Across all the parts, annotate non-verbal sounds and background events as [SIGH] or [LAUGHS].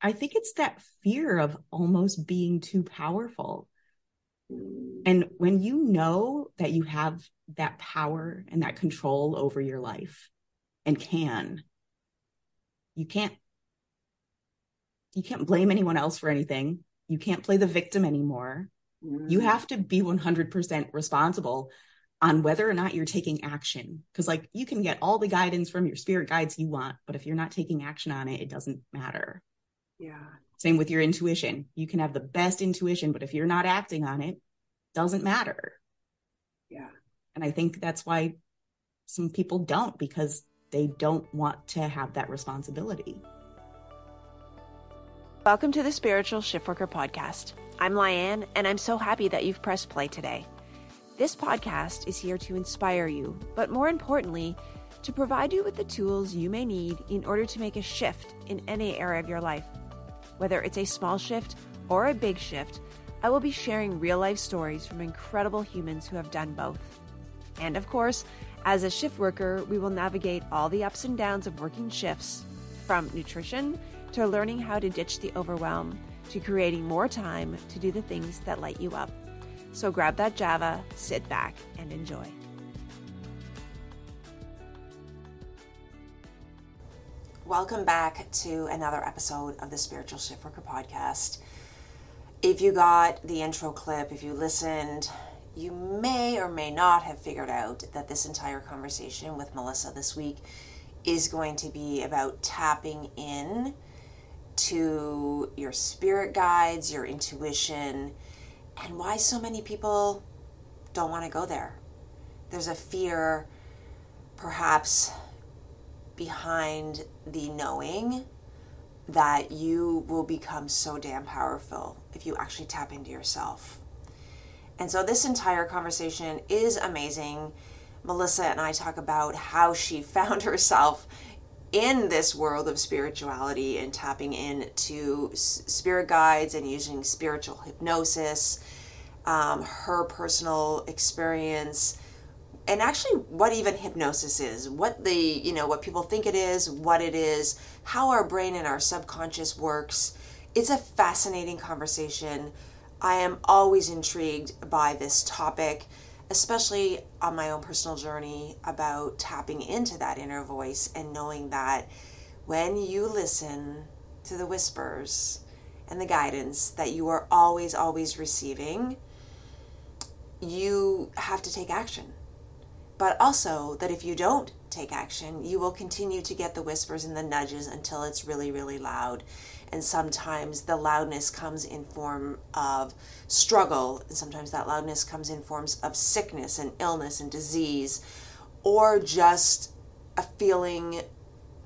I think it's that fear of almost being too powerful. Mm. And when you know that you have that power and that control over your life and can, you can't you can't blame anyone else for anything. You can't play the victim anymore. You Mm. have to be 100% responsible on whether or not you're taking action. Because, like, you can get all the guidance from your spirit guides you want, but if you're not taking action on it, it doesn't matter. Yeah. Same with your intuition. You can have the best intuition, but if you're not acting on it, doesn't matter. Yeah. And I think that's why some people don't because they don't want to have that responsibility. Welcome to the Spiritual Shiftworker Podcast. I'm Lianne, and I'm so happy that you've pressed play today. This podcast is here to inspire you, but more importantly, to provide you with the tools you may need in order to make a shift in any area of your life. Whether it's a small shift or a big shift, I will be sharing real life stories from incredible humans who have done both. And of course, as a shift worker, we will navigate all the ups and downs of working shifts from nutrition to learning how to ditch the overwhelm to creating more time to do the things that light you up. So grab that Java, sit back, and enjoy. Welcome back to another episode of the Spiritual Shift Shiftworker podcast. If you got the intro clip, if you listened, you may or may not have figured out that this entire conversation with Melissa this week is going to be about tapping in to your spirit guides, your intuition, and why so many people don't want to go there. There's a fear, perhaps, behind the knowing that you will become so damn powerful if you actually tap into yourself. And so, this entire conversation is amazing. Melissa and I talk about how she [LAUGHS] found herself in this world of spirituality and tapping into spirit guides and using spiritual hypnosis, um, her personal experience, and actually what even hypnosis is, what the, you know, what people think it is, what it is, how our brain and our subconscious works. It's a fascinating conversation. I am always intrigued by this topic especially on my own personal journey about tapping into that inner voice and knowing that when you listen to the whispers and the guidance that you are always, always receiving, you have to take action. But also that if you don't take action, you will continue to get the whispers and the nudges until it's really, really loud. And sometimes the loudness comes in form of struggle, and sometimes that loudness comes in forms of sickness and illness and disease, or just a feeling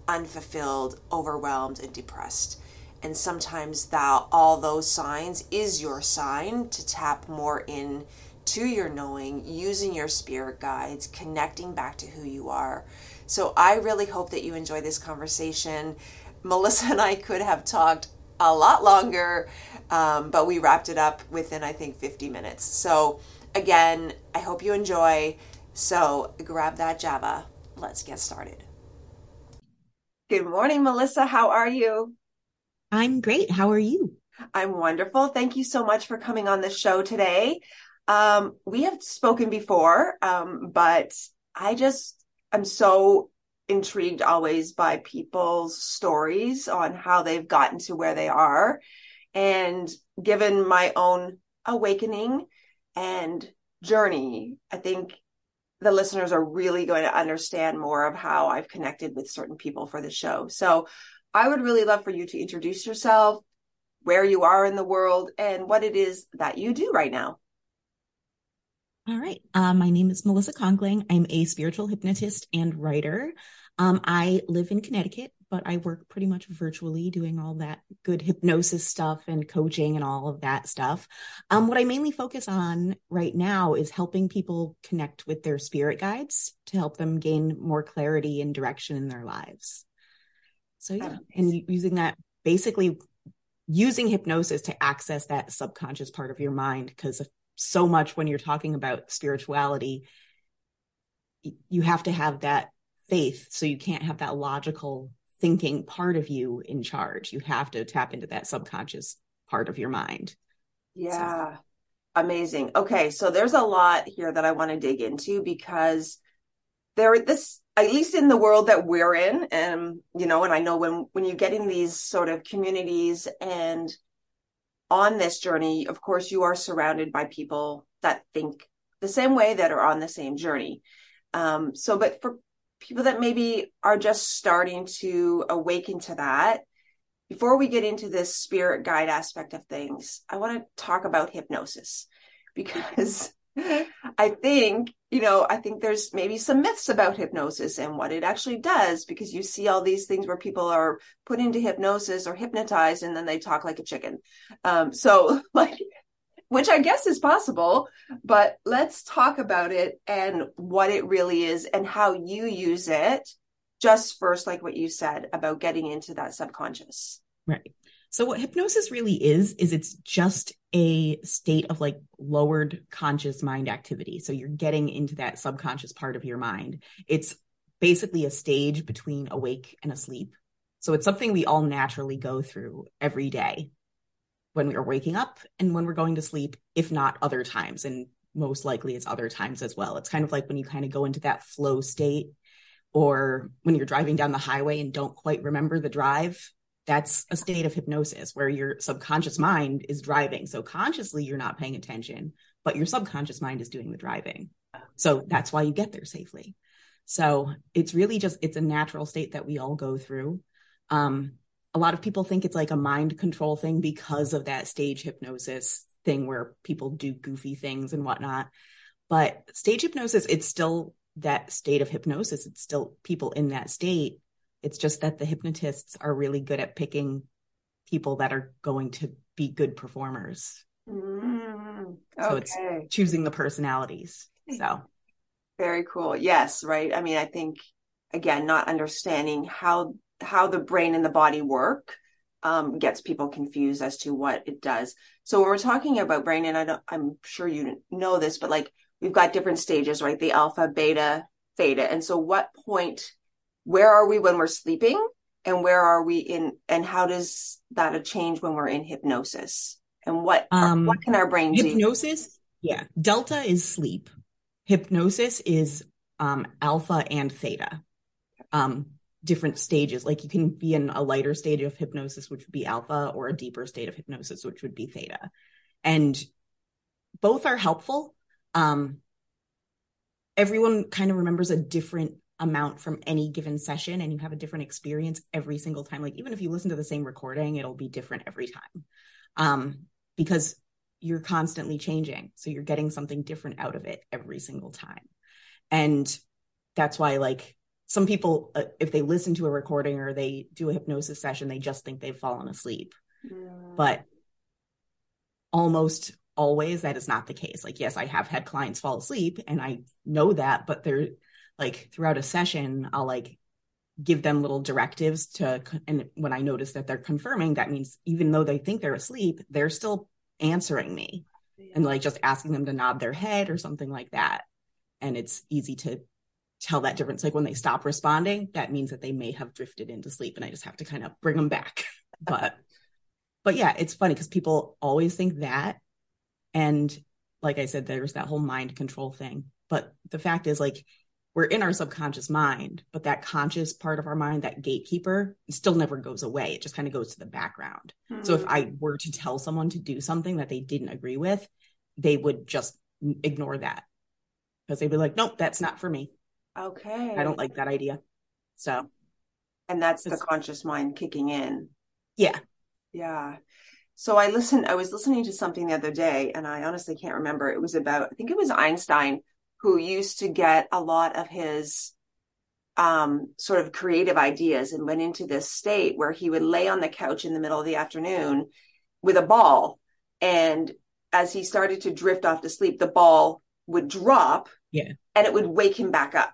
unfulfilled, overwhelmed, and depressed. And sometimes that all those signs is your sign to tap more in to your knowing, using your spirit guides, connecting back to who you are. So I really hope that you enjoy this conversation. Melissa and I could have talked a lot longer, um, but we wrapped it up within, I think, 50 minutes. So, again, I hope you enjoy. So, grab that Java. Let's get started. Good morning, Melissa. How are you? I'm great. How are you? I'm wonderful. Thank you so much for coming on the show today. Um, we have spoken before, um, but I just am so intrigued always by people's stories on how they've gotten to where they are. And given my own awakening and journey, I think the listeners are really going to understand more of how I've connected with certain people for the show. So I would really love for you to introduce yourself, where you are in the world, and what it is that you do right now. All right. Um, my name is Melissa Conkling. I'm a spiritual hypnotist and writer. Um, I live in Connecticut, but I work pretty much virtually doing all that good hypnosis stuff and coaching and all of that stuff. Um, what I mainly focus on right now is helping people connect with their spirit guides to help them gain more clarity and direction in their lives. So, yeah, and using that basically using hypnosis to access that subconscious part of your mind because so much when you're talking about spirituality you have to have that faith so you can't have that logical thinking part of you in charge. You have to tap into that subconscious part of your mind. Yeah. So. Amazing. Okay, so there's a lot here that I want to dig into because there this at least in the world that we're in and you know and I know when when you get in these sort of communities and on this journey, of course you are surrounded by people that think the same way that are on the same journey. Um so but for people that maybe are just starting to awaken to that, before we get into this spirit guide aspect of things, I want to talk about hypnosis [LAUGHS] because I think, you know, I think there's maybe some myths about hypnosis and what it actually does because you see all these things where people are put into hypnosis or hypnotized and then they talk like a chicken. Um, so, [LAUGHS] like, which I guess is possible, but let's talk about it and what it really is and how you use it. Just first, like what you said about getting into that subconscious. Right. So, what hypnosis really is, is it's just a state of like lowered conscious mind activity. So, you're getting into that subconscious part of your mind. It's basically a stage between awake and asleep. So, it's something we all naturally go through every day when we are waking up and when we're going to sleep, if not other times. And most likely it's other times as well. It's kind of like when you kind of go into that flow state or when you're driving down the highway and don't quite remember the drive. That's a state of hypnosis where your subconscious mind is driving. So consciously, you're not paying attention, but your subconscious mind is doing the driving. So that's why you get there safely. So it's really just, it's a natural state that we all go through. Um, a lot of people think it's like a mind control thing because of that stage hypnosis thing where people do goofy things and whatnot. But stage hypnosis, it's still that state of hypnosis. It's still people in that state. It's just that the hypnotists are really good at picking people that are going to be good performers. Mm, okay. So it's choosing the personalities. So very cool. Yes, right. I mean, I think again, not understanding how how the brain and the body work um, gets people confused as to what it does. So when we're talking about brain, and I don't, I'm sure you know this, but like we've got different stages, right? The alpha, beta, theta. And so what point, where are we when we're sleeping? And where are we in, and how does that change when we're in hypnosis? And what, um, what can our brain hypnosis, do? Hypnosis, yeah. Delta is sleep. Hypnosis is um, alpha and theta. Um, different stages. Like you can be in a lighter stage of hypnosis, which would be alpha, or a deeper state of hypnosis, which would be theta. And both are helpful. Um, everyone kind of remembers a different amount from any given session, and you have a different experience every single time. Like even if you listen to the same recording, it'll be different every time. Um, because you're constantly changing. So you're getting something different out of it every single time. And that's why like some people uh, if they listen to a recording or they do a hypnosis session they just think they've fallen asleep mm. but almost always that is not the case like yes i have had clients fall asleep and i know that but they're like throughout a session i'll like give them little directives to and when i notice that they're confirming that means even though they think they're asleep they're still answering me yeah. and like just asking them to nod their head or something like that and it's easy to tell that difference. Like when they stop responding, that means that they may have drifted into sleep and I just have to kind of bring them back. [LAUGHS] but, but yeah, it's funny because people always think that. And like I said, there's that whole mind control thing. But the fact is, like, we're in our subconscious mind, but that conscious part of our mind, that gatekeeper, still never goes away. It just kind of goes to the background. Mm-hmm. So if I were to tell someone to do something that they didn't agree with, they would just ignore that because they'd be like, nope, that's not for me. Okay. I don't like that idea. So, and that's the conscious mind kicking in. Yeah. Yeah. So I listened, I was listening to something the other day and I honestly can't remember. It was about, I think it was Einstein who used to get a lot of his um, sort of creative ideas and went into this state where he would lay on the couch in the middle of the afternoon with a ball. And as he started to drift off to sleep, the ball would drop. Yeah. And it would wake him back up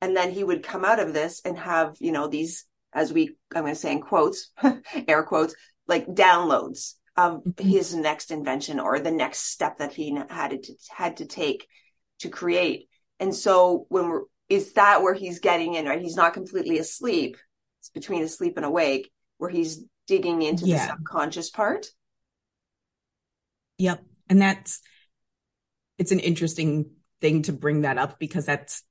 and then he would come out of this and have you know these as we i'm going to say in quotes [LAUGHS] air quotes like downloads of mm-hmm. his next invention or the next step that he had to had to take to create and so when we're is that where he's getting in right he's not completely asleep It's between asleep and awake where he's digging into Yeah. the subconscious part. Yep. And that's it's an interesting thing to bring that up because that's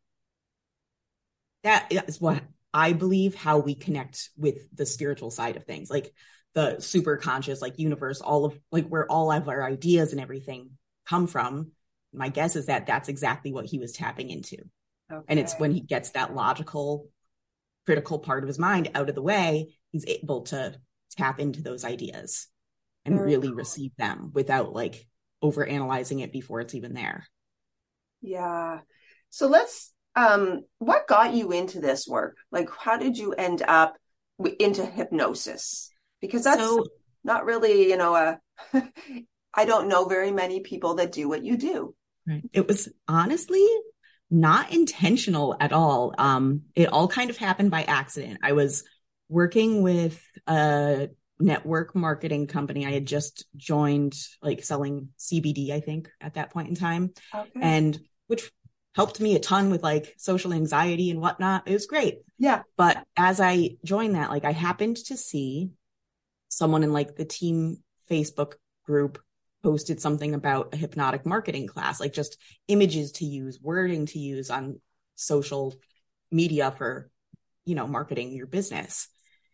that is what I believe how we connect with the spiritual side of things. Like the super conscious, like universe, all of like where all of our ideas and everything come from. My guess is that that's exactly what he was tapping into. And it's when he gets that logical, critical part of his mind out of the way, he's able to tap into those ideas and Very really cool. receive them without like over analyzing it before it's even there. Yeah. So let's um what got you into this work? Like how did you end up w- into hypnosis? Because that's so not really, you know, a [LAUGHS] I don't know very many people that do what you do. Right. It was honestly not intentional at all. Um, it all kind of happened by accident. I was working with a network marketing company. I had just joined, like selling CBD, I think, at that point in time, Okay. and which helped me a ton with like social anxiety and whatnot. It was great. yeah. But as I joined that, like I happened to see someone in like the team Facebook group posted something about a hypnotic marketing class, like just images to use, wording to use on social media for, you know, marketing your business.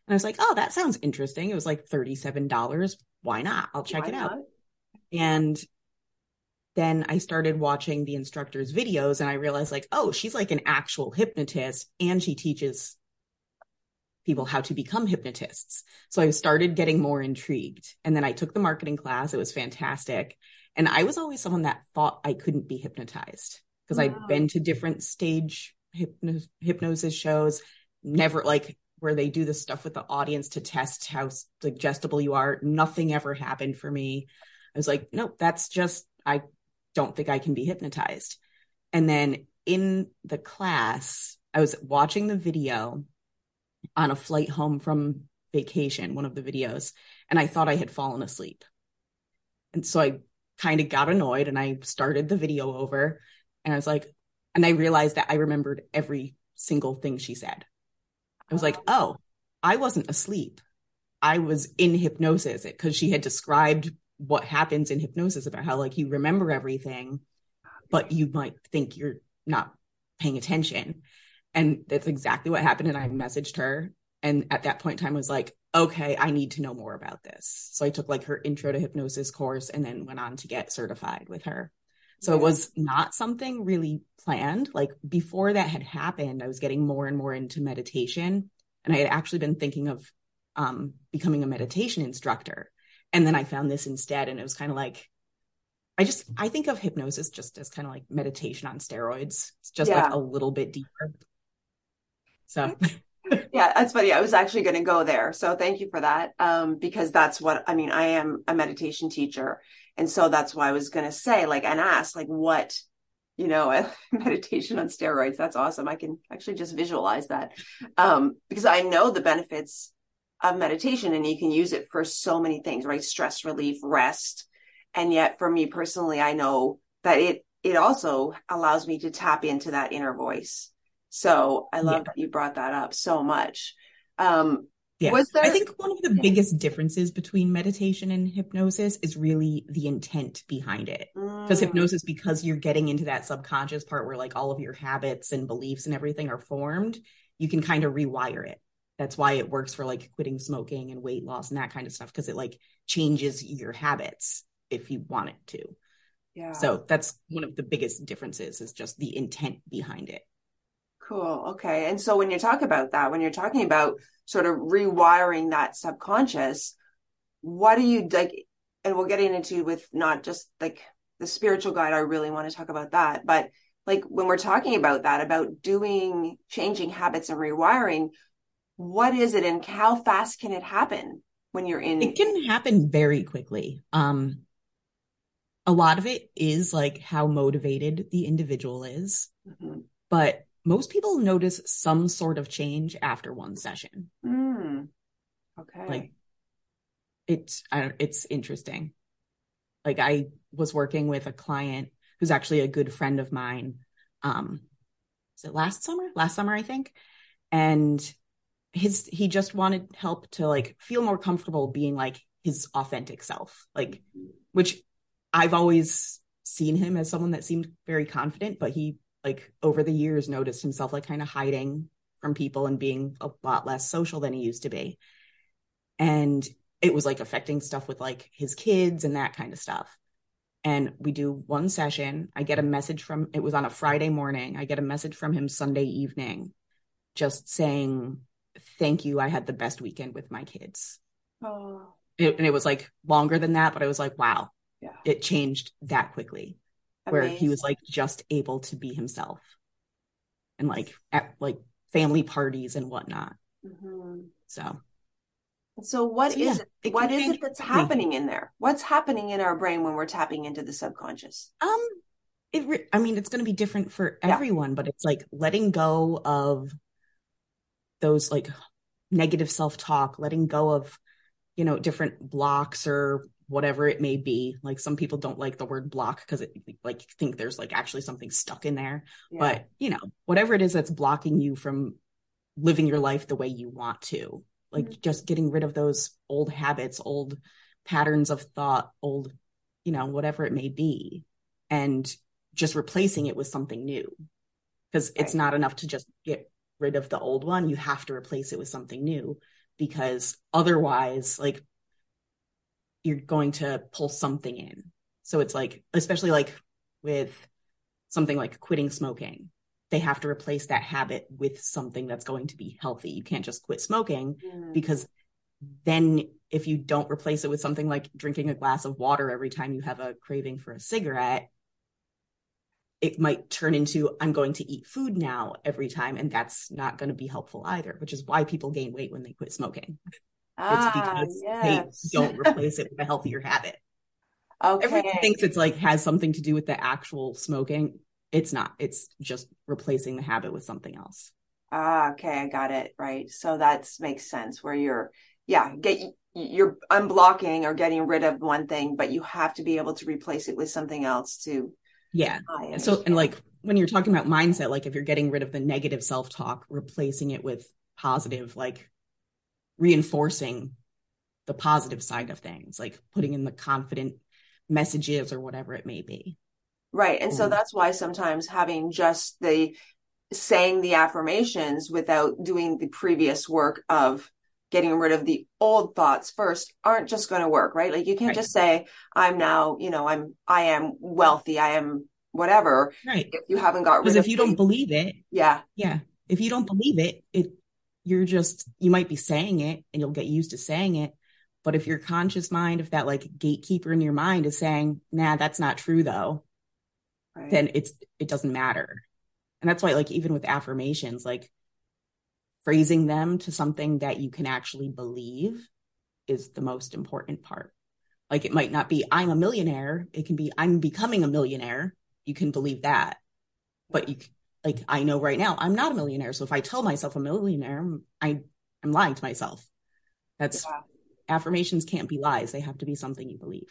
And I was like, oh, that sounds interesting. It was like $37. Why not? I'll check Why it out. not? And then I started watching the instructor's videos and I realized like, oh, she's like an actual hypnotist and she teaches people how to become hypnotists. So I started getting more intrigued. And then I took the marketing class. It was fantastic. And I was always someone that thought I couldn't be hypnotized because Wow. I'd been to different stage hypno- hypnosis shows, never like where they do this stuff with the audience to test how suggestible you are. Nothing ever happened for me. I was like, nope, that's just, I don't think I can be hypnotized. And then in the class, I was watching the video on a flight home from vacation, one of the videos, and I thought I had fallen asleep. And so I kind of got annoyed and I started the video over and I was like, and I realized that I remembered every single thing she said. I was like, oh, oh I wasn't asleep. I was in hypnosis because she had described what happens in hypnosis about how like you remember everything, but you might think you're not paying attention. And that's exactly what happened. And I messaged her. And at that point in time, was like, okay, I need to know more about this. So I took like her intro to hypnosis course and then went on to get certified with her. So it was not something really planned. Like before that had happened, I was getting more and more into meditation. And I had actually been thinking of um, becoming a meditation instructor. And then I found this instead. And it was kind of like, I just, I think of hypnosis just as kind of like meditation on steroids. It's just Yeah. like a little bit deeper. So Yeah, that's funny. I was actually going to go there. So thank you for that. Um, because that's what, I mean, I am a meditation teacher. And so that's why I was going to say, like, and ask, like, what, you know, [LAUGHS] meditation on steroids. That's awesome. I can actually just visualize that. Um, because I know the benefits of meditation and you can use it for so many things, right? Stress relief, rest. And yet for me personally, I know that it, it also allows me to tap into that inner voice. So I love Yeah. that you brought that up so much. Um, Yeah. Was there- I think one of the Yeah. biggest differences between meditation and hypnosis is really the intent behind it. Because mm, hypnosis, because you're getting into that subconscious part where like all of your habits and beliefs and everything are formed, you can kind of rewire it. That's why it works for like quitting smoking and weight loss and that kind of stuff, because it like changes your habits if you want it to. yeah. So that's one of the biggest differences is just the intent behind it. Cool. Okay. And so when you talk about that, when you're talking about sort of rewiring that subconscious, what do you like? And we'll get into with not just like the spiritual guide. I really want to talk about that. But like when we're talking about that, about doing, changing habits and rewiring, what is it and how fast can it happen when you're in? It can happen very quickly. Um, a lot of it is like how motivated the individual is, Mhm. but most people notice some sort of change after one session. Mm. Okay. Like it's, it's interesting. Like I was working with a client who's actually a good friend of mine. Um, was it last summer? Last summer, I think. And his he just wanted help to like feel more comfortable being like his authentic self like which i've always seen him as someone that seemed very confident but he like over the years noticed himself like kind of hiding from people and being a lot less social than he used to be. And it was like affecting stuff with like his kids and that kind of stuff. And we do one session. I get a message from it was on a friday morning. I get a message from him sunday evening just saying thank you. I had the best weekend with my kids. Oh, it, and it was like longer than that but i was like wow. Yeah. it changed that quickly where he was like just able to be himself and like at like family parties and whatnot Mhm. so So what So, is yeah, it? What is it that's happening in there? What's happening in our brain when we're tapping into the subconscious? um it re- i mean it's going to be different for Yeah. everyone but it's like letting go of those like negative self-talk letting go of you know different blocks or whatever it may be. Like some people don't like the word block because it like think there's like actually something stuck in there. Yeah. but you know whatever it is that's blocking you from living your life the way you want to like Mhm. just getting rid of those old habits old patterns of thought old you know whatever it may be and just replacing it with something new. Because it's not enough to just get rid of the old one. You have to replace it with something new because otherwise like you're going to pull something in. So it's like especially like with something like quitting smoking they have to replace that habit with something that's going to be healthy. You can't just quit smoking Mm. because then if you don't replace it with something like drinking a glass of water every time you have a craving for a cigarette it might turn into i'm going to eat food now every time and that's not going to be helpful either which is why people gain weight when they quit smoking it's Ah, because yes. they don't [LAUGHS] replace it with a healthier habit okay. everyone thinks it's like has something to do with the actual smoking it's not it's just replacing the habit with something else Ah, okay, I got it. Right. So that makes sense where you're, yeah, get you're unblocking or getting rid of one thing, but you have to be able to replace it with something else to. yeah so and like when you're talking about mindset like if you're getting rid of the negative self-talk replacing it with positive like reinforcing the positive side of things like putting in the confident messages or whatever it may be Right. And so Mm. that's why sometimes having just the saying the affirmations without doing the previous work of getting rid of the old thoughts first aren't just going to work, right? Like you can't Right. just say, I'm now, you know, I'm, I am wealthy. I am whatever. right If you haven't got because rid if of you don't the- believe it yeah, yeah if you don't believe it it you're just you might be saying it and you'll get used to saying it but if your conscious mind if that like gatekeeper in your mind is saying nah that's not true though right. then it's it doesn't matter. And that's why like even with affirmations like phrasing them to something that you can actually believe is the most important part. Like it might not be i'm a millionaire. It can be i'm becoming a millionaire. You can believe that but you like i know right now i'm not a millionaire so if i tell myself a millionaire i i'm lying to myself that's Yeah. affirmations can't be lies they have to be something you believe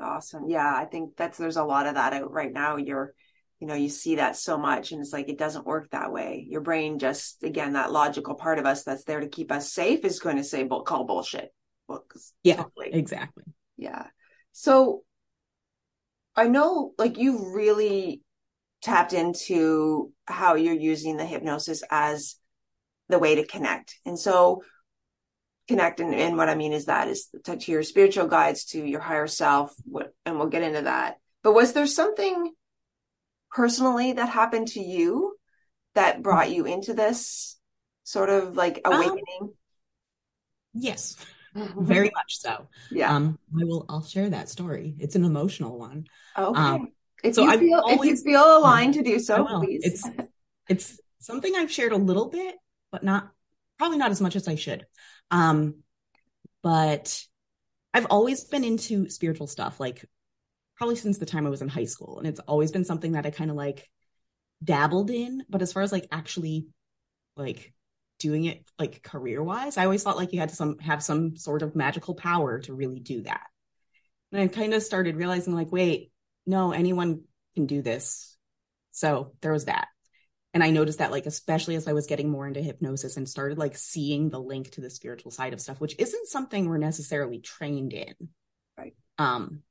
Awesome. Yeah, I think that's there's a lot of that out right now. You're, you know, you see that so much and it's like it doesn't work that way. Your brain just again, that logical part of us that's there to keep us safe is going to say bull call bullshit. Well, yeah totally. exactly Yeah. So I know like you really tapped into how you're using the hypnosis as the way to connect. And so connect and, and what I mean is that is to, to your spiritual guides, to your higher self, what and we'll get into that. But was there something personally that happened to you that brought you into this sort of like Um, awakening? yes very much so yeah. um i will i'll share that story it's an emotional one okay. um, if so you I've feel if you feel aligned to do so, please. It's it's something I've shared a little bit, but not probably not as much as I should. Um, but I've always been into spiritual stuff, like probably since the time I was in high school, and it's always been something that I kind of like dabbled in. But as far as like actually like doing it like career wise, I always thought like you had to some have some sort of magical power to really do that. And I kind of started realizing like, wait, no, anyone can do this. So there was that. and I noticed that like especially as I was getting more into hypnosis and started like seeing the link to the spiritual side of stuff, which isn't something we're necessarily trained in. Right. Um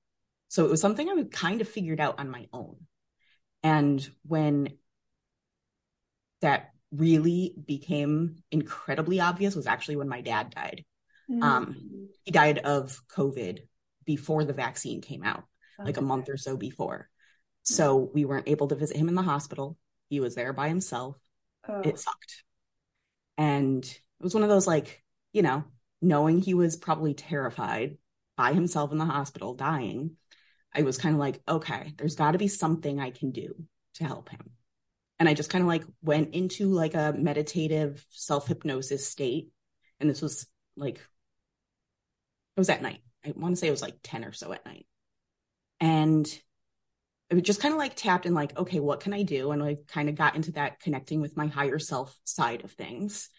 so it was something I kind of figured out on my own. And when that really became incredibly obvious was actually when my dad died. Mm-hmm. Um, he died of COVID before the vaccine came out, okay. like a month or so before. Hmm. So we weren't able to visit him in the hospital. He was there by himself. Oh. It sucked. And it was one of those like, you know, knowing he was probably terrified by himself in the hospital dying, I was kind of like, okay, there's got to be something I can do to help him and I just kind of like went into like a meditative self hypnosis state. And this was like, it was at night. I want to say it was like 10 or so at night. And it just kind of like tapped in like, okay, what can I do? And I kind of got into that connecting with my higher self side of things.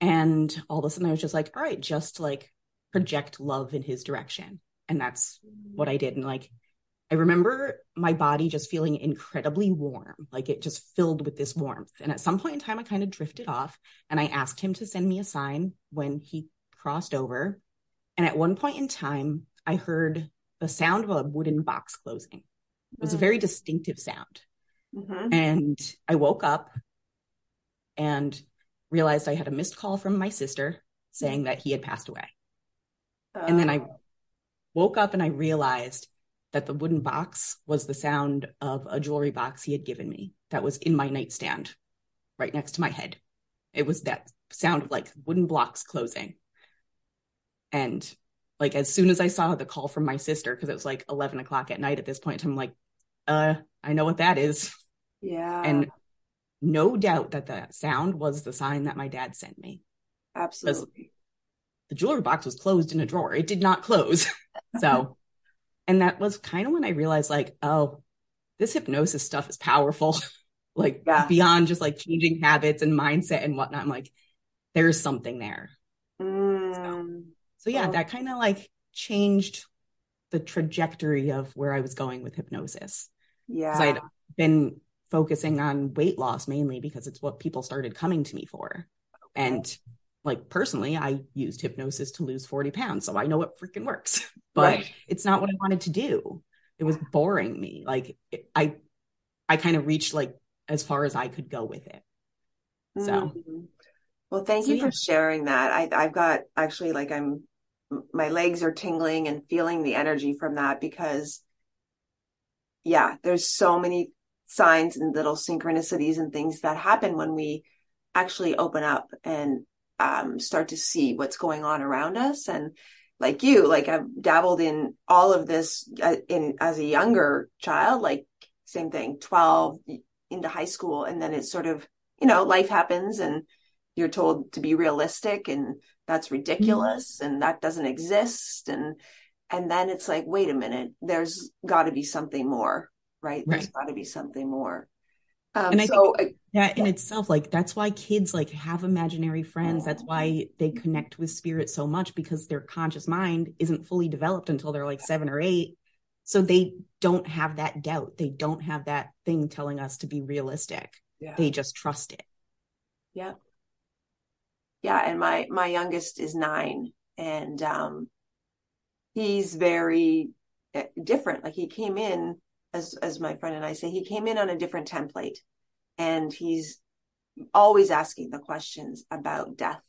And all of a sudden I was just like, all right, just like project love in his direction. And that's what I did. And like I remember my body just feeling incredibly warm, like it just filled with this warmth. And at some point in time, I kind of drifted off and I asked him to send me a sign when he crossed over. And at one point in time, I heard the sound of a wooden box closing. It was a very distinctive sound. Mm-hmm. And I woke up and realized I had a missed call from my sister saying that he had passed away. And then I oh. woke up and I realized that the wooden box was the sound of a jewelry box he had given me that was in my nightstand right next to my head. It was that sound of like wooden blocks closing. And like as soon as I saw the call from my sister, because it was like 11 o'clock at night at this point, I'm like, uh, I know what that is. Yeah. And no doubt that the sound was the sign that my dad sent me. Absolutely. The jewelry box was closed in a drawer. It did not close. [LAUGHS] so and that was kind of when I realized, like, oh, this hypnosis stuff is powerful. [LAUGHS] like yeah. beyond just like changing habits and mindset and whatnot. I'm like, there's something there. Mm. So, so, yeah, oh. that kind of like changed the trajectory of where I was going with hypnosis. Yeah. I'd been focusing on weight loss mainly because it's what people started coming to me for. Okay. And like personally, I used hypnosis to lose 40 pounds. So I know it freaking works, [LAUGHS] but right. it's not what I wanted to do. It was boring me. Like it, I, I kind of reached like as far as I could go with it. So, mm-hmm. well, thank so, you yeah. for sharing that. I, I've got actually like I'm, my legs are tingling and feeling the energy from that because yeah, there's so many signs and little synchronicities and things that happen when we actually open up and um, start to see what's going on around us. And like you like i've dabbled in all of this uh, in as a younger child like same thing 12 into high school. And then it's sort of you know life happens and you're told to be realistic and that's ridiculous mm-hmm. and that doesn't exist and and then it's like wait a minute there's got to be something more right, right. there's got to be something more um, and I so, think that in itself, like that's why kids like have imaginary friends. That's why they connect with spirit so much because their conscious mind isn't fully developed until they're like seven or eight. So they don't have that doubt. They don't have that thing telling us to be realistic. Yeah. They just trust it. Yeah. Yeah. And my my youngest is nine, and um, he's very eh, different. Like he came in as as my friend and I say, he came in on a different template, and he's always asking the questions about death.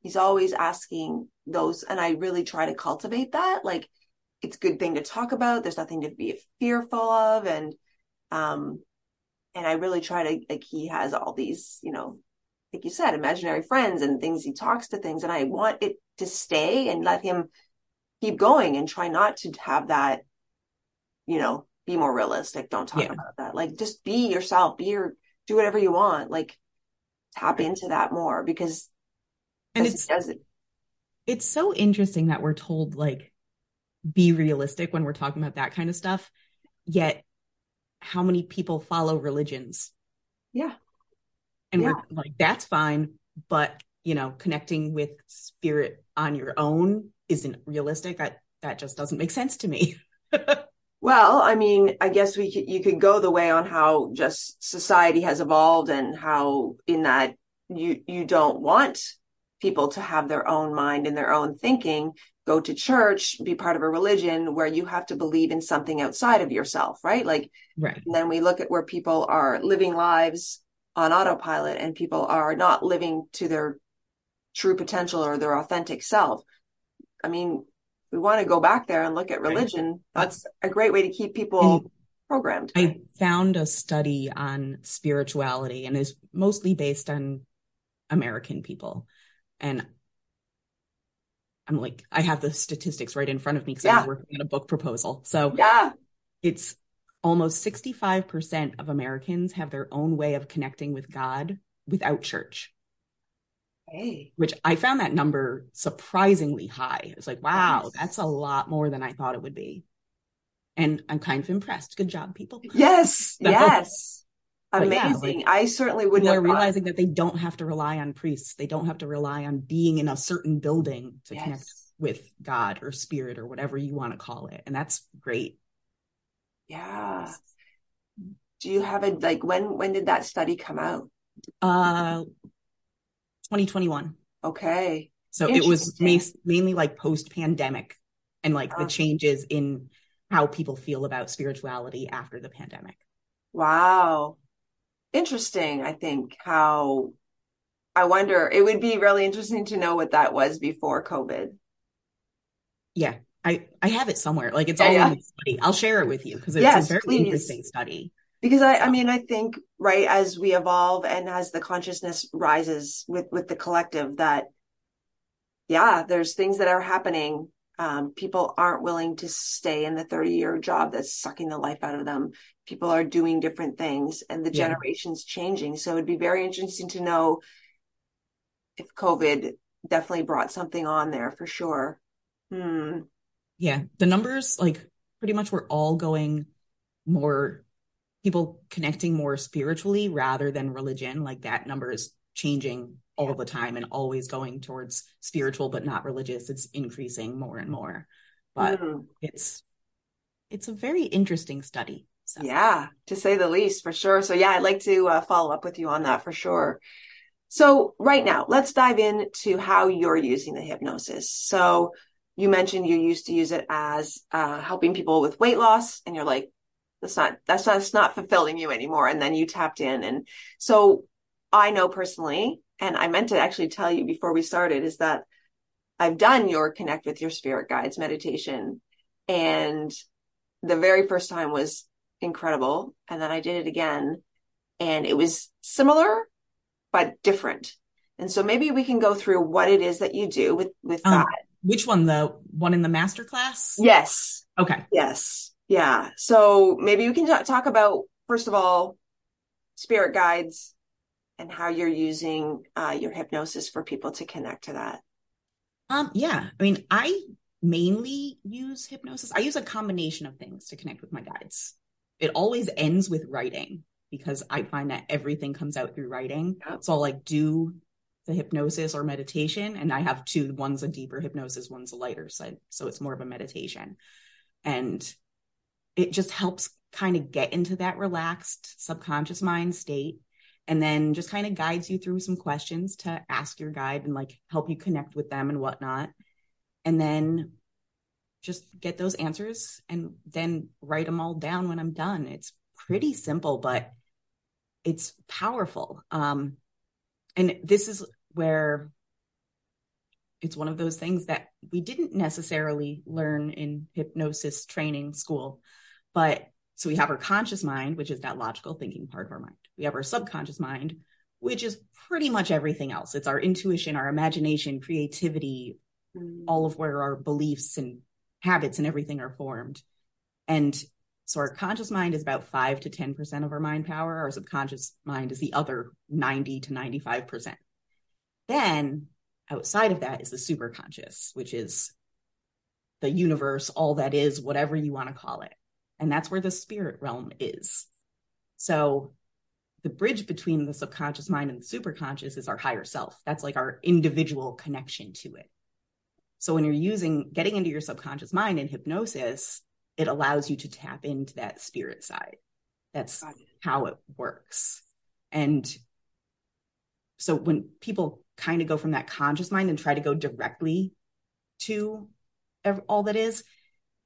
He's always asking those, and I really try to cultivate that. Like, it's a good thing to talk about. There's nothing to be fearful of, and um, and I really try to like he has all these, you know, like you said, imaginary friends and things. He talks to things, and I want it to stay and let him keep going and try not to have that, you know, be more realistic. Don't talk yeah. about that. Like just be yourself, be your do whatever you want. Like tap into that more because and it's it. it's so interesting that we're told like be realistic when we're talking about that kind of stuff. Yet how many people follow religions? Yeah. And yeah. we're like, that's fine, but you know, connecting with spirit on your own isn't realistic. That that just doesn't make sense to me. [LAUGHS] Well, I mean, I guess we could, you could go the way on how just society has evolved and how in that you you don't want people to have their own mind and their own thinking, go to church, be part of a religion where you have to believe in something outside of yourself, right? Like right. And then we look at where people are living lives on autopilot and people are not living to their true potential or their authentic self. I mean, we want to go back there and look at religion. That's a great way to keep people programmed. I found a study on spirituality and is mostly based on American people. And I'm like, I have the statistics right in front of me because yeah. I'm working on a book proposal. So yeah, it's almost 65% of Americans have their own way of connecting with God without church. Hey. Which I found that number surprisingly high. It's like, wow, yes. that's a lot more than I thought it would be. And I'm kind of impressed. Good job, people. [LAUGHS] Yes. so, yes. Amazing. Yeah, like, I certainly wouldn't have realizing that they don't have to rely on priests. They don't have to rely on being in a certain building to yes. connect with God or spirit or whatever you want to call it. And that's great. Yeah. Do you have a like when when did that study come out? Uh 2021. Okay. So it was ma- mainly like post pandemic and like the changes in how people feel about spirituality after the pandemic. Wow. Interesting, I think, how I wonder, it would be really interesting to know what that was before COVID. Yeah, I I have it somewhere. Like it's yeah, all yeah. in the study. I'll share it with you because it's yes, a very please. interesting study because I, I mean i think right as we evolve and as the consciousness rises with with the collective that yeah there's things that are happening um, people aren't willing to stay in the 30 year job that's sucking the life out of them people are doing different things and the yeah. generations changing so it'd be very interesting to know if covid definitely brought something on there for sure hmm. Yeah the numbers like pretty much we're all going more people connecting more spiritually rather than religion like that number is changing all yeah. the time and always going towards spiritual but not religious it's increasing more and more but mm. it's it's a very interesting study so. yeah to say the least for sure so yeah i'd like to uh, follow up with you on that for sure so right now let's dive into how you're using the hypnosis so you mentioned you used to use it as uh, helping people with weight loss and you're like that's not that's not, that's not fulfilling you anymore and then you tapped in and so i know personally and i meant to actually tell you before we started is that i've done your connect with your spirit guides meditation and the very first time was incredible and then i did it again and it was similar but different. And so maybe we can go through what it is that you do with with um, that which one the one in the master class yes okay yes yeah. So maybe we can talk about, first of all, spirit guides and how you're using uh, your hypnosis for people to connect to that. Um, yeah. I mean, I mainly use hypnosis. I use a combination of things to connect with my guides. It always ends with writing because I find that everything comes out through writing. Yep. So I'll like do the hypnosis or meditation, and I have two. One's a deeper hypnosis, one's a lighter side. So it's more of a meditation. And it just helps kind of get into that relaxed subconscious mind state and then just kind of guides you through some questions to ask your guide and like help you connect with them and whatnot and then just get those answers and then write them all down when i'm done it's pretty simple but it's powerful um and this is where it's one of those things that we didn't necessarily learn in hypnosis training school but so we have our conscious mind, which is that logical thinking part of our mind. We have our subconscious mind, which is pretty much everything else. It's our intuition, our imagination, creativity, mm. all of where our beliefs and habits and everything are formed. And so our conscious mind is about 5 to 10% of our mind power. Our subconscious mind is the other 90 to 95%. Then outside of that is the superconscious, which is the universe, all that is, whatever you want to call it. And that's where the spirit realm is. So the bridge between the subconscious mind and the superconscious is our higher self. That's like our individual connection to it. So when you're using getting into your subconscious mind in hypnosis, it allows you to tap into that spirit side. That's how it works. And so when people kind of go from that conscious mind and try to go directly to all that is,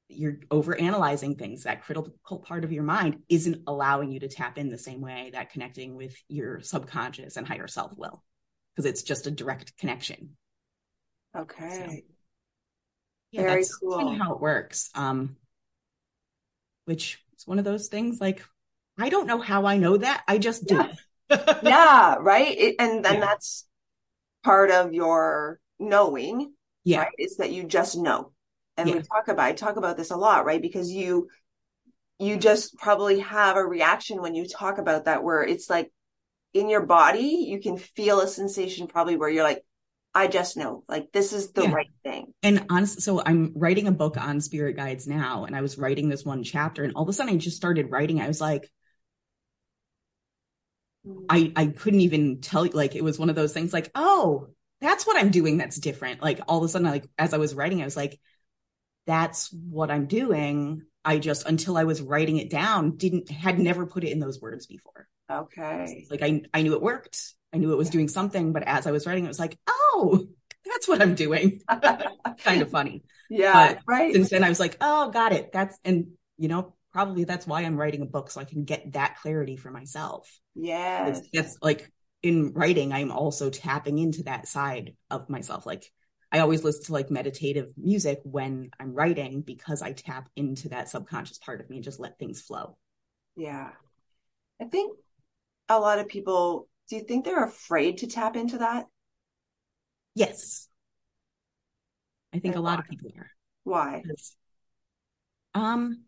you're over analyzing things. That critical part of your mind isn't allowing you to tap in the same way that connecting with your subconscious and higher self will, because it's just a direct connection. Okay. So, yeah, Very that's cool. How it works. Um, which is one of those things like I don't know how I know that. I just do. Yeah, [LAUGHS] yeah right. It, and then yeah. that's part of your knowing. Yeah. Right? Is that you just know. And yeah. we talk about I talk about this a lot, right? Because you you just probably have a reaction when you talk about that where it's like in your body, you can feel a sensation probably where you're like, I just know, like this is the yeah. right thing. And honestly, so I'm writing a book on spirit guides now, and I was writing this one chapter, and all of a sudden I just started writing. I was like, mm. I I couldn't even tell you, like it was one of those things, like, oh, that's what I'm doing that's different. Like all of a sudden, like as I was writing, I was like, that's what I'm doing. I just until I was writing it down, didn't had never put it in those words before. Okay. Like I I knew it worked. I knew it was doing something, but as I was writing, it was like, oh, that's what I'm doing. [LAUGHS] kind of funny. Yeah. But right. Since then I was like, oh, got it. That's, and you know, probably that's why I'm writing a book so I can get that clarity for myself. Yeah. It's, it's like in writing, I'm also tapping into that side of myself. Like I always listen to like meditative music when I'm writing because I tap into that subconscious part of me and just let things flow. Yeah. I think a lot of people do you think they're afraid to tap into that? Yes. I think and a lot of people are. Why? Um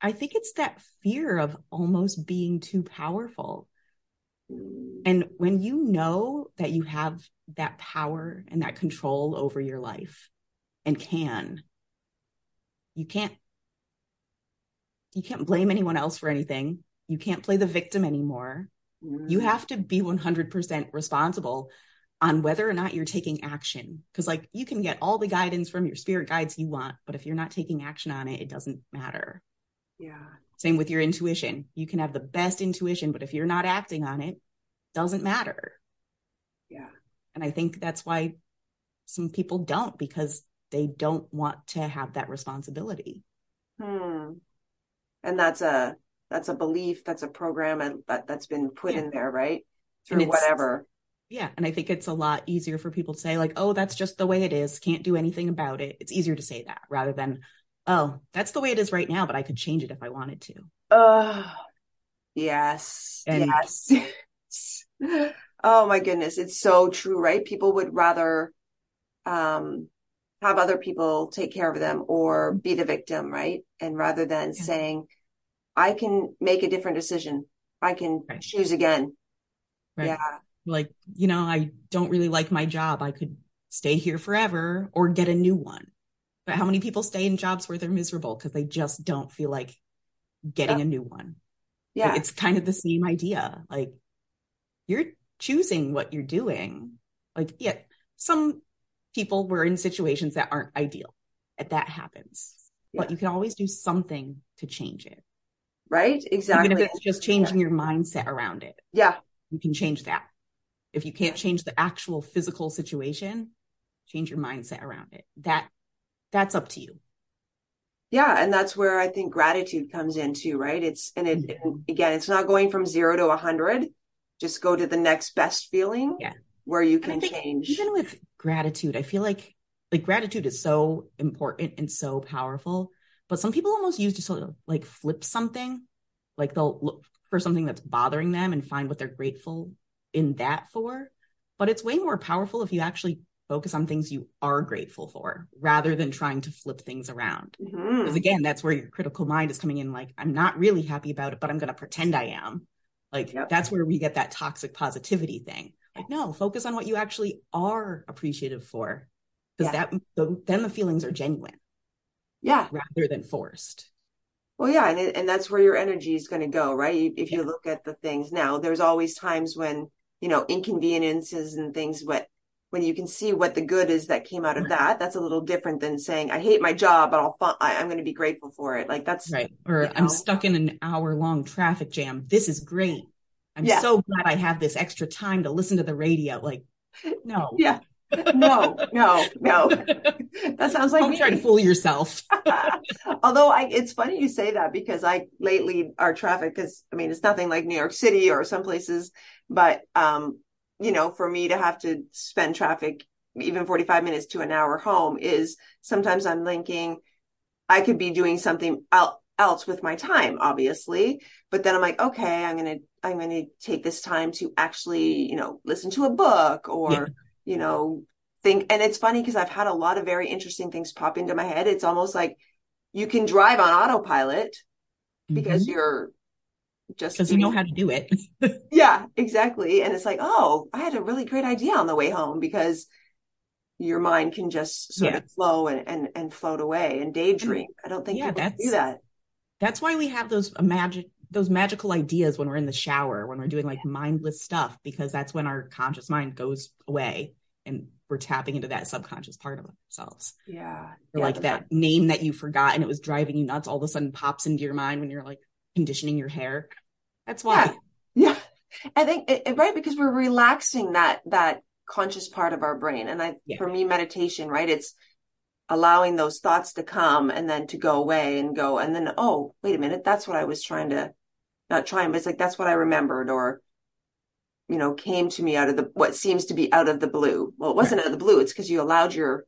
I think it's that fear of almost being too powerful. Mm. And when you know that you have that power and that control over your life and can, you can't you can't blame anyone else for anything. You can't play the victim anymore. Mm. You have to be 100% responsible on whether or not you're taking action. Because, like, you can get all the guidance from your spirit guides you want, but if you're not taking action on it, it doesn't matter. Yeah. Same with your intuition. You can have the best intuition, but if you're not acting on it, doesn't matter. Yeah. And I think that's why some people don't because they don't want to have that responsibility. Hmm. And that's a that's a belief, that's a program and that, that's been put yeah. in there, right? Through whatever. Yeah. And I think it's a lot easier for people to say, like, oh, that's just the way it is. Can't do anything about it. It's easier to say that rather than, oh, that's the way it is right now, but I could change it if I wanted to. Oh, yes. And [LAUGHS] yes. oh my goodness. It's so true, right? People would rather um have other people take care of them or be the victim, right? And rather than yeah. saying, I can make a different decision. I can right. choose again. Right. Yeah. Like, you know, I don't really like my job. I could stay here forever or get a new one. But how many people stay in jobs where they're miserable because they just don't feel like getting yeah. a new one? Yeah. Like, it's kind of the same idea. Like, you're choosing what you're doing. Like, yeah, some people were in situations that aren't ideal. That happens. Yeah. But you can always do something to change it right? Exactly. Even if it's just changing yeah. your mindset around it. Yeah. You can change that. If you can't change the actual physical situation, change your mindset around it. That that's up to you. Yeah, and that's where I think gratitude comes in too, right? It's and it mm-hmm. again, it's not going from 0 to a 100. Just go to the next best feeling. Yeah. Where you can change. Even with gratitude, I feel like like gratitude is so important and so powerful but some people almost use to sort of like flip something. Like they'll look for something that's bothering them and find what they're grateful in that for. But it's way more powerful if you actually focus on things you are grateful for rather than trying to flip things around. Because mm-hmm. again that's where your critical mind is coming in like i'm not really happy about it but i'm going to pretend i am. Like yep. that's where we get that toxic positivity thing. Like no focus on what you actually are appreciative for because yeah. that the, then the feelings are genuine yeah rather than forced well yeah and, it, and that's where your energy is going to go right if yeah. you look at the things now there's always times when you know inconveniences and things but when you can see what the good is that came out of that, that's a little different than saying, I hate my job, but I'll, I, am going to be grateful for it. Like that's right. Or you know? I'm stuck in an hour long traffic jam. This is great. I'm yeah. so glad I have this extra time to listen to the radio. Like, no. [LAUGHS] Yeah. No, no, no. That sounds like Don't try to fool yourself. [LAUGHS] Although I, it's funny you say that because I lately our traffic is, I mean, it's nothing like New York City or some places, but um, you know, for me to have to spend traffic even 45 minutes to an hour home is sometimes I'm thinking I could be doing something else with my time, obviously. But then I'm like, okay, I'm going to, I'm going to take this time to actually, you know, listen to a book or, yeah. You know, think. And it's funny because I've had a lot of very interesting things pop into my head. It's almost like you can drive on autopilot because mm-hmm. you're just because you know how to do it. [LAUGHS] yeah, exactly. And it's like, oh, I had a really great idea on the way home because your mind can just sort yeah. of flow and, and and float away and daydream. I don't think yeah, people do that. That's why we have those magic those magical ideas when we're in the shower, when we're doing like mindless stuff, because that's when our conscious mind goes away and we're tapping into that subconscious part of ourselves. Yeah. Yeah, like that name that you forgot and it was driving you nuts all of a sudden pops into your mind when you're like conditioning your hair. That's why. Yeah. yeah. I think it, right because we're relaxing that that conscious part of our brain. And I yeah. for me meditation, right? It's allowing those thoughts to come and then to go away and go and then oh, wait a minute, that's what I was trying to not trying, but it's like that's what I remembered or you know, came to me out of the what seems to be out of the blue. Well, it wasn't right. out of the blue, it's because you allowed your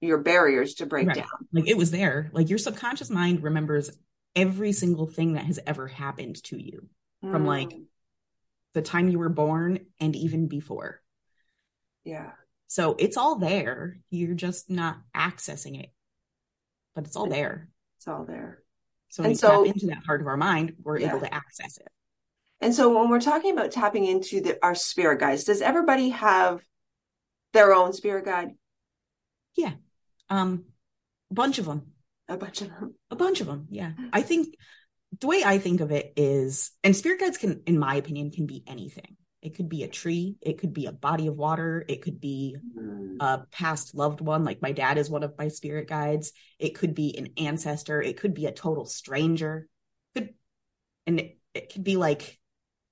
your barriers to break right. down. Like it was there. Like your subconscious mind remembers every single thing that has ever happened to you mm. from like the time you were born and even before. Yeah. So it's all there. You're just not accessing it, but it's all there. It's all there. So when and we so, tap into that part of our mind, we're yeah. able to access it. And so when we're talking about tapping into the, our spirit guides, does everybody have their own spirit guide? Yeah. Um, a bunch of them. A bunch of them. A bunch of them. Yeah. I think the way I think of it is, and spirit guides can, in my opinion, can be anything. It could be a tree. It could be a body of water. It could be mm. a past loved one. Like my dad is one of my spirit guides. It could be an ancestor. It could be a total stranger. Could, and it, it could be like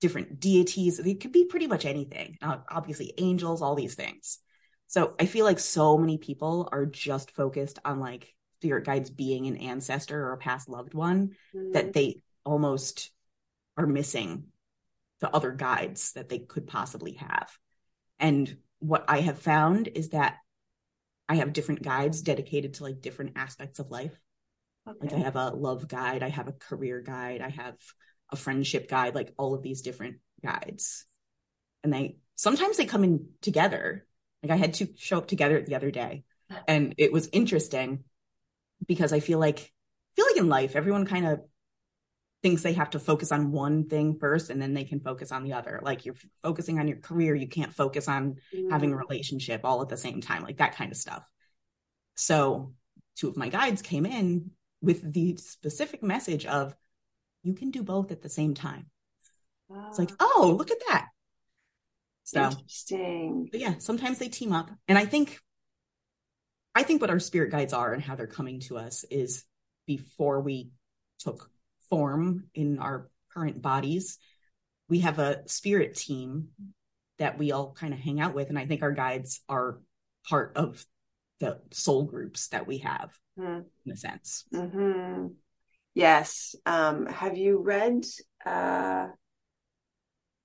different deities. It could be pretty much anything. Uh, obviously, angels, all these things. So I feel like so many people are just focused on like spirit guides being an ancestor or a past loved one mm-hmm. that they almost are missing the other guides that they could possibly have. And what I have found is that I have different guides dedicated to like different aspects of life. Okay. Like I have a love guide, I have a career guide, I have a friendship guide, like all of these different guides. And they sometimes they come in together. Like I had to show up together the other day. And it was interesting because I feel like I feel like in life everyone kind of thinks they have to focus on one thing first and then they can focus on the other. Like you're focusing on your career, you can't focus on mm. having a relationship all at the same time, like that kind of stuff. So, two of my guides came in with the specific message of you can do both at the same time. Wow. It's like, oh, look at that. So interesting. But yeah, sometimes they team up. And I think I think what our spirit guides are and how they're coming to us is before we took form in our current bodies, we have a spirit team that we all kind of hang out with. And I think our guides are part of the soul groups that we have mm. in a sense. Mm-hmm. Yes. Um, have you read uh,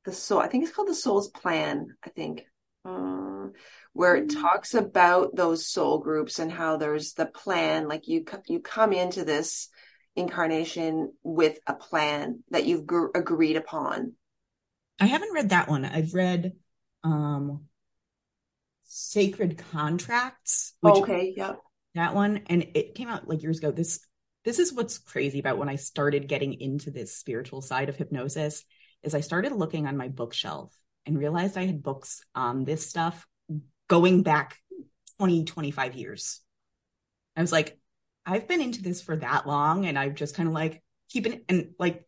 the soul? I think it's called the soul's plan. I think. Uh, where it mm-hmm. talks about those soul groups and how there's the plan like you you come into this incarnation with a plan that you've gr- agreed upon? I haven't read that one. I've read um sacred contracts okay yep. That one and it came out like years ago. This this is what's crazy about when i started getting into this spiritual side of hypnosis is i started looking on my bookshelf and realized i had books on this stuff going back 20, 25 years. I was like, I've been into this for that long and I've just kind of like keeping and like,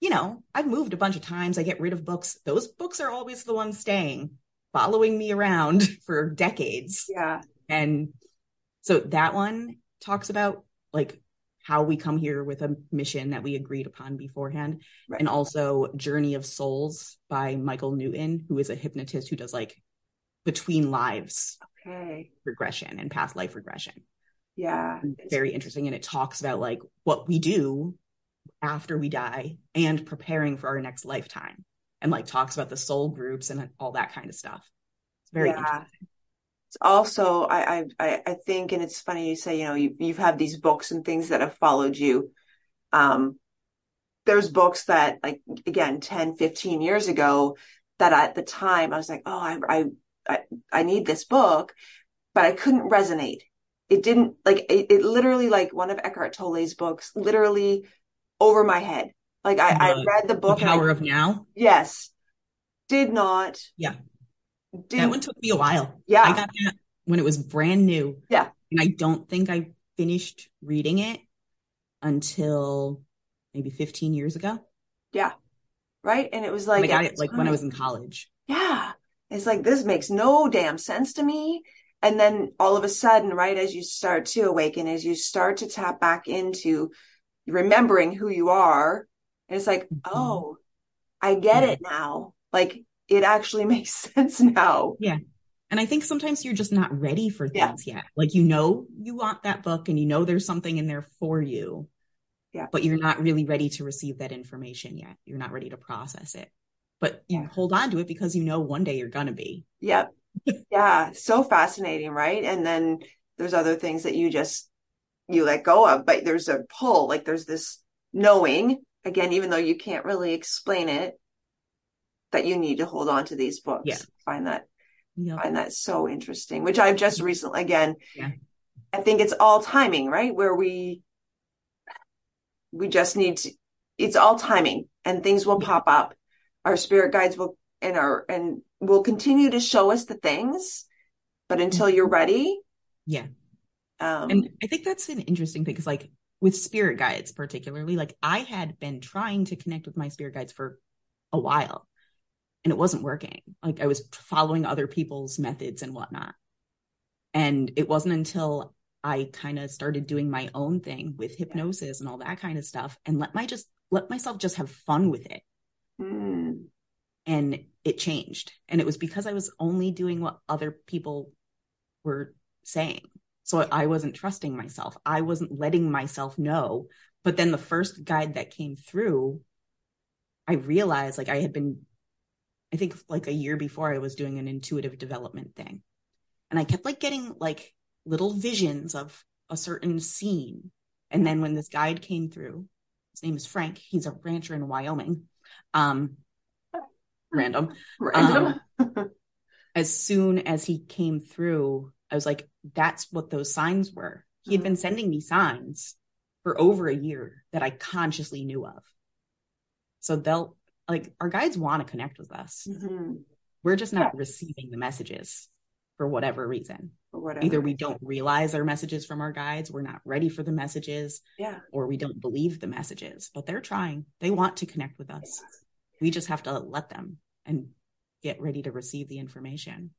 you know, I've moved a bunch of times. I get rid of books. Those books are always the ones staying. following me around [LAUGHS] for decades. Yeah. And so that one talks about like how we come here with a mission that we agreed upon beforehand. Right. And also Journey of Souls by Michael Newton, who is a hypnotist who does like between lives Okay. regression and past life regression. Yeah. Very interesting. And it talks about like what we do after we die and preparing for our next lifetime. And like talks about the soul groups and all that kind of stuff. It's very Yeah. interesting. It's also I, I I think, and it's funny you say, you know, you you've had these books and things that have followed you. Um, there's books that like again 10, 15 years ago that at the time I was like, oh, I I I, I need this book, but I couldn't resonate. It didn't like it, it literally like one of Eckhart Tolle's books, literally over my head. Like I, I read the The book I- power of now. yes, did not. Yeah. Did That one took me a while. yeah. I got that when it was brand new. Yeah. And I don't think I finished reading it until maybe 15 years ago. Yeah. Right? And it was like I got it like when I was in college. yeah. It's like this makes no damn sense to me. And then all of a sudden, right, as you start to awaken, as you start to tap back into remembering who you are, and it's like, Mhm. oh, I get Yeah. it now. Like it actually [LAUGHS] makes sense now. Yeah and I think sometimes you're just not ready for Yeah. things yet. Like you know you want that book and you know there's something in there for you. Yeah. But you're not really ready to receive that information yet. You're not ready to process it. But you Yeah. hold on to it because you know one day you're gonna be. Yep. Yeah. So fascinating, right? And then there's other things that you just you let go of, but there's a pull, like there's this knowing, again, even though you can't really explain it, that you need to hold on to these books. Yeah. Find that Yep. find that so interesting, which I've just recently again, Yeah. I think it's all timing, right? Where we we just need to it's all timing and things will pop up. Our spirit guides will and our and will continue to show us the things, but until you're ready. Yeah. Um And I think that's an interesting thing because, like, with spirit guides, particularly, like, I had been trying to connect with my spirit guides for a while and it wasn't working. Like, I was following other people's methods and whatnot. And it wasn't until I kind of started doing my own thing with hypnosis and all that kind of stuff and let my just let myself just have fun with it. mm, And it changed. And it was because I was only doing what other people were saying. So I wasn't trusting myself. I wasn't letting myself know. But then the first guide that came through, I realized like I had been, I think like a year before I was doing an intuitive development thing. And I kept like getting like little visions of a certain scene. And then when this guide came through, his name is Frank. He's a rancher in Wyoming. Um, random random. as soon as he came through, I was like, that's what those signs were. He had been sending me signs for over a year that I consciously knew of. So they'll like our guides want to connect with us. Mhm. We're just not receiving the messages for whatever reason. Or whatever. Either we don't realize our messages from our guides, we're not ready for the messages, yeah. or we don't believe the messages, but they're trying. They want to connect with us. We just have to let them and get ready to receive the information.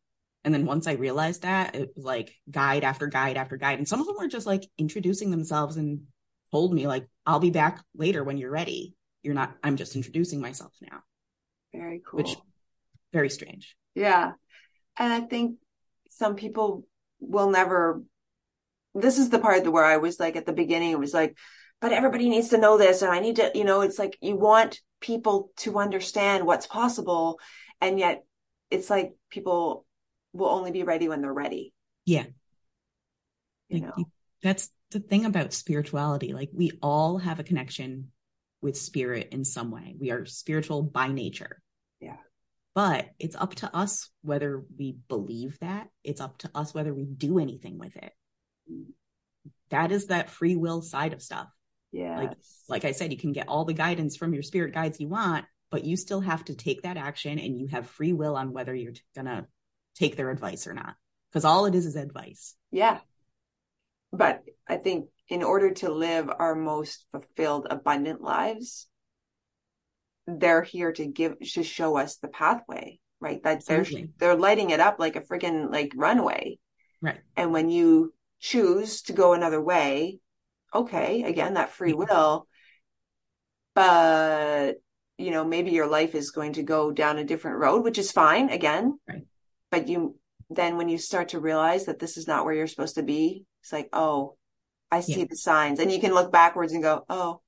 And then once I realized that, it was like guide after guide after guide. And some of them were just like introducing themselves and told me, like, I'll be back later when you're ready. You're not, I'm just introducing myself now. Very cool. Which- Very strange. Yeah. And I think some people will never, this is the part where I was like at the beginning, it was like, but everybody needs to know this. And I need to, you know, it's like you want people to understand what's possible. And yet it's like people will only be ready when they're ready. Yeah. You Like, know, that's the thing about spirituality. Like, we all have a connection with spirit in some way. We are spiritual by nature. Yeah. But it's up to us whether we believe that. It's up to us whether we do anything with it. Mm. That is that free will side of stuff. Yeah. Like I said, you can get all the guidance from your spirit guides you want, but you still have to take that action and you have free will on whether you're going to take their advice or not. Because all it is is advice. Yeah. But I think in order to live our most fulfilled, abundant lives, they're here to give, to show us the pathway. right? That they're they're lighting it up like a freaking like runway. Right. And when you choose to go another way, okay, again, that free mm-hmm. will, but you know, maybe your life is going to go down a different road, which is fine again. Right. But you then when you start to realize that this is not where you're supposed to be, it's like, oh, I see Yeah. the signs. And you can look backwards and go, oh,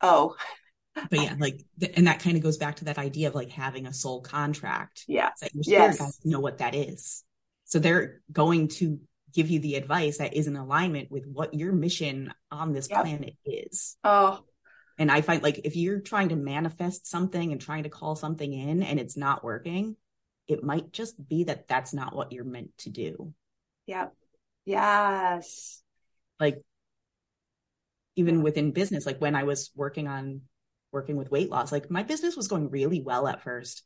oh, But yeah, like, and that kind of goes back to that idea of like having a soul contract. yeah, It's like your spirit Yes. know what that is. So they're going to give you the advice that is in alignment with what your mission on this Yep. planet is. oh, And I find like if you're trying to manifest something and trying to call something in and it's not working, it might just be that that's not what you're meant to do. yep, yes, Like even within business, like when I was working on working with weight loss, like my business was going really well at first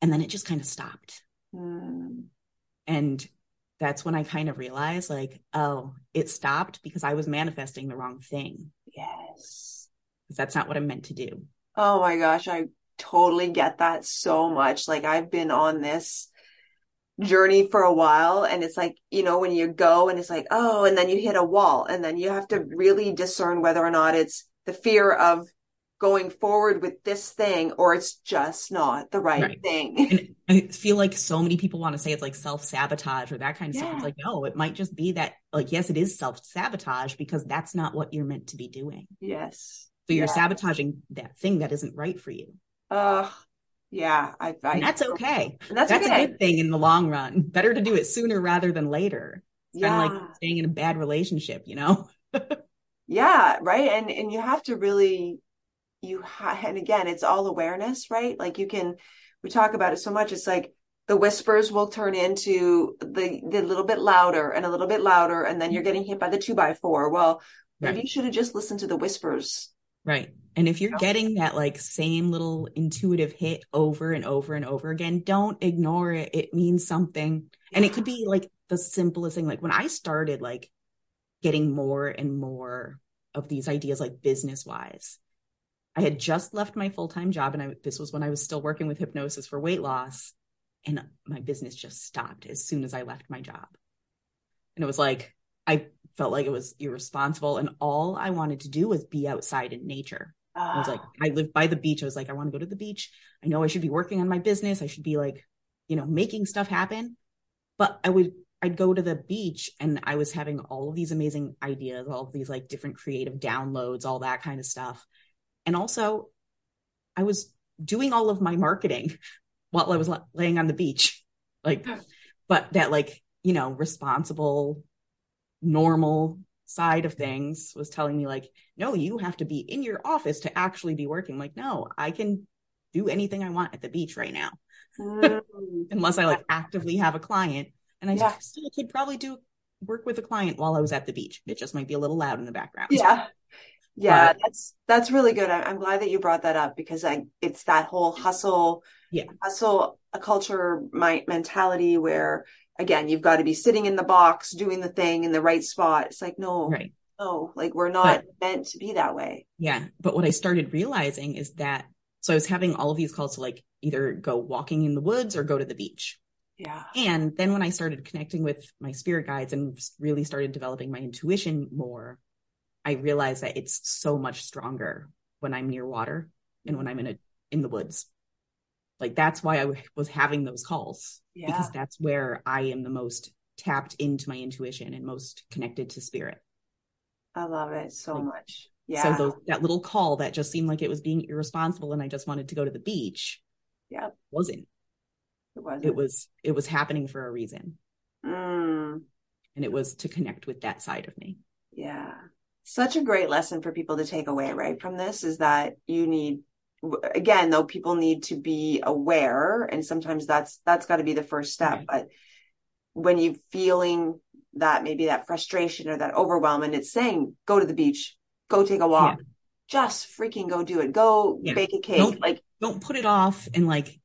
and then it just kind of stopped. Hmm. And that's when I kind of realized like, oh, it stopped because I was manifesting the wrong thing. yes. Because that's not what I'm meant to do. Oh my gosh, I totally get that so much. Like I've been on this journey for a while and it's like, you know, when you go and it's like, oh, and then you hit a wall and then you have to really discern whether or not it's the fear of going forward with this thing or it's just not the right, Right. thing. And [LAUGHS] I feel like so many people want to say it's like self sabotage or that kind of stuff. It's like, no, it might just be that, like, yes, it is self sabotage because that's not what you're meant to be doing. yes. So you're Yeah. sabotaging that thing that isn't right for you. Uh yeah, I, I And that's okay. And that's, That's okay. a good thing in the long run. Better to do it sooner rather than later. It's yeah. kind of like staying in a bad relationship, you know? [LAUGHS] Yeah, right. And and you have to really you ha- and again, it's all awareness, right? Like you can we talk about it so much. It's like the whispers will turn into the the little bit louder and a little bit louder, and then you're getting hit by the two by four. Well, maybe you should have just listened to the whispers. Right. And if you're Yeah. getting that like same little intuitive hit over and over and over again, don't ignore it. It means something. And it could be like the simplest thing. Like when I started like getting more and more of these ideas, like business wise, I had just left my full time job. And I, this was when I was still working with hypnosis for weight loss. And my business just stopped as soon as I left my job. And it was like, I felt like it was irresponsible. And all I wanted to do was be outside in nature. I was like, Ah, I live by the beach. I was like, I want to go to the beach. I know I should be working on my business. I should be like, you know, making stuff happen. But I would, I'd go to the beach and I was having all of these amazing ideas, all of these like different creative downloads, all that kind of stuff. And also, I was doing all of my marketing [LAUGHS] while I was laying on the beach. Like, but that, like, you know, responsible, normal side of things was telling me, like, no, you have to be in your office to actually be working. Like, no, I can do anything I want at the beach right now, mm, [LAUGHS] unless I like actively have a client. And I Yeah. still could probably do work with a client while I was at the beach. It just might be a little loud in the background. yeah. Yeah, But- that's that's really good. I, I'm glad that you brought that up because I it's that whole hustle, Yeah. hustle a culture my mentality where again you've got to be sitting in the box doing the thing in the right spot. It's like no, Right. no, like we're not meant to be that way. Yeah. But what I started realizing is that so I was having all of these calls to like either go walking in the woods or go to the beach. Yeah. And then when I started connecting with my spirit guides and really started developing my intuition more, I realize that it's so much stronger when I'm near water and when I'm in a in the woods. Like that's why I w- was having those calls Yeah. because that's where I am the most tapped into my intuition and most connected to spirit. I love it so Like, much. Yeah. So those, that little call that just seemed like it was being irresponsible and I just wanted to go to the beach Yep. wasn't. It was. It was it was happening for a reason. Mm, And it was to connect with that side of me. yeah. Such a great lesson for people to take away, right, from this is that you need again, though people need to be aware and sometimes that's that's got to be the first step, Right. but when you're feeling that maybe that frustration or that overwhelm and it's saying go to the beach, go take a walk. Just freaking go do it. Go Yeah. bake a cake. Don't- like don't put it off and like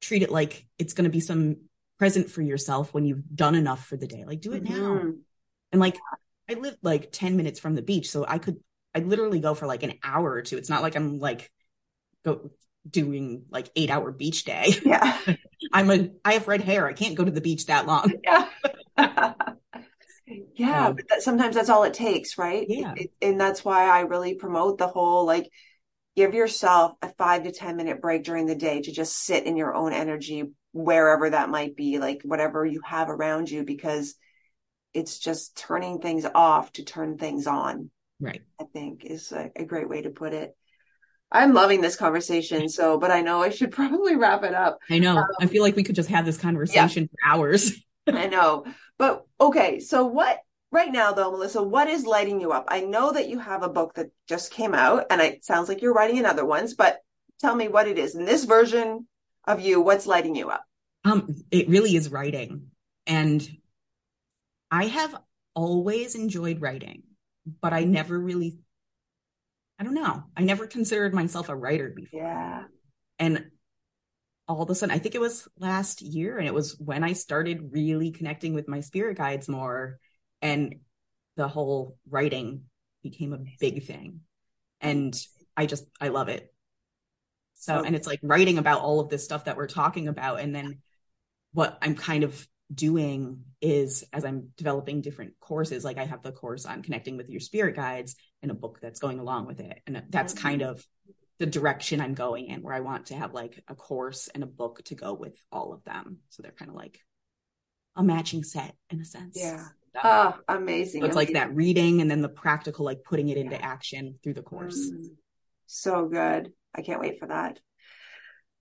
treat it like it's going to be some present for yourself when you've done enough for the day. Like do it now. mhm. And like I live like 10 minutes from the beach, so I could I literally go for like an hour or two. It's not like I'm like go doing like eight hour beach day. [LAUGHS] Yeah. I'm a, I have red hair. I can't go to the beach that long. [LAUGHS] Yeah. yeah. Um, but that, sometimes that's all it takes, right? Yeah. It- and that's why I really promote the whole like, give yourself a five to 10 minute break during the day to just sit in your own energy, wherever that might be, like whatever you have around you, because it's just turning things off to turn things on. Right. I think is a, a great way to put it. I'm loving this conversation. So, but I know I should [LAUGHS] probably wrap it up. I know. I feel like we could just have this conversation for hours. [LAUGHS] I know. But okay. So what right now though, Melissa, what is lighting you up? I know that you have a book that just came out and it sounds like you're writing another ones, but tell me what it is. In this version of you, what's lighting you up? Um, it really is writing. And I have always enjoyed writing, but I never really, I don't know, I never considered myself a writer before. Yeah. And all of a sudden, I think it was last year, and it was when I started really connecting with my spirit guides more, and the whole writing became a big thing. And I just, I love it. So, oh. and it's like writing about all of this stuff that we're talking about. And then what I'm kind of doing is as I'm developing different courses, like I have the course on connecting with your spirit guides and a book that's going along with it. And that's kind of the direction I'm going in, where I want to have like a course and a book to go with all of them. So they're kind of like a matching set in a sense. Yeah. Oh, amazing. so it's like that reading and then the practical, like putting it into action through the course. Mm, so good. I can't wait for that.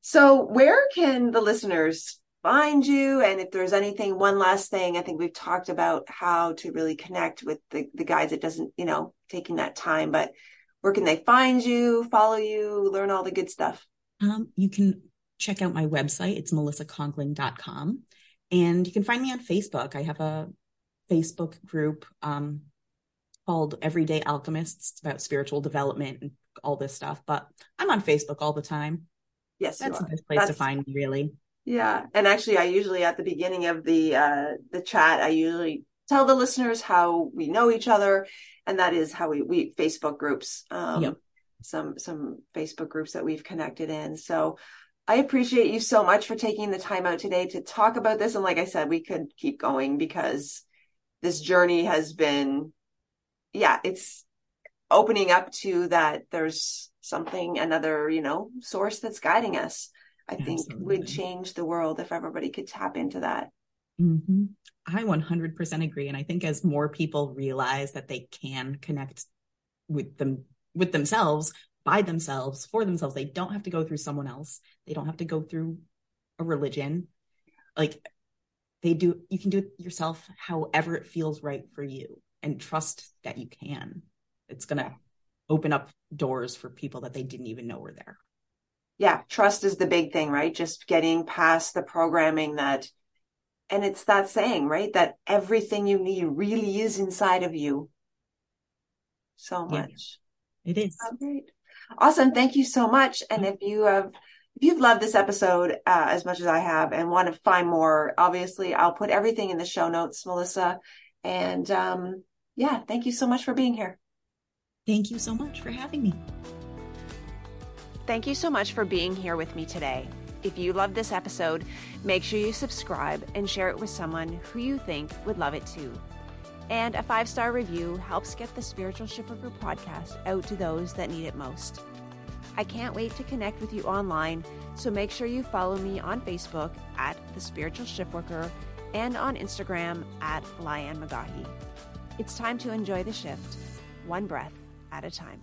So, where can the listeners find you? And if there's anything, one last thing, I think we've talked about how to really connect with the, the guides. It doesn't, you know, taking that time, but where can they find you, follow you, learn all the good stuff? Um, you can check out my website. It's melissaconkling.com. And you can find me on Facebook. I have a Facebook group um, called Everyday Alchemists. It's about spiritual development and all this stuff. But I'm on Facebook all the time. Yes, you That's the best place to find me, really. Yeah, and actually, I usually at the beginning of the uh, the chat, I usually tell the listeners how we know each other, and that is how we we Facebook groups, um, Yep. some some Facebook groups that we've connected in. So I appreciate you so much for taking the time out today to talk about this. And like I said, we could keep going because this journey has been, yeah, it's opening up to that. There's something another you know source that's guiding us. I think Absolutely. would change the world if everybody could tap into that. hmm I 100% agree. And I think as more people realize that they can connect with them, with themselves, by themselves, for themselves, they don't have to go through someone else. They don't have to go through a religion. Like they do, you can do it yourself however it feels right for you and trust that you can. It's going to open up doors for people that they didn't even know were there. Yeah, trust is the big thing, right? Just getting past the programming that, and it's that saying, right? That everything you need really is inside of you. So Yeah. much. It is. Oh, great. Awesome. Thank you so much. And if you have, if you've loved this episode uh, as much as I have and want to find more, obviously I'll put everything in the show notes, Melissa. And um, yeah, thank you so much for being here. Thank you so much for having me. Thank you so much for being here with me today. If you loved this episode, make sure you subscribe and share it with someone who you think would love it too. And a five star review helps get the Spiritual Shiftworker podcast out to those that need it most. I can't wait to connect with you online, so make sure you follow me on Facebook at The Spiritual Shiftworker and on Instagram at Lianne McGaughy. It's time to enjoy the shift, one breath at a time.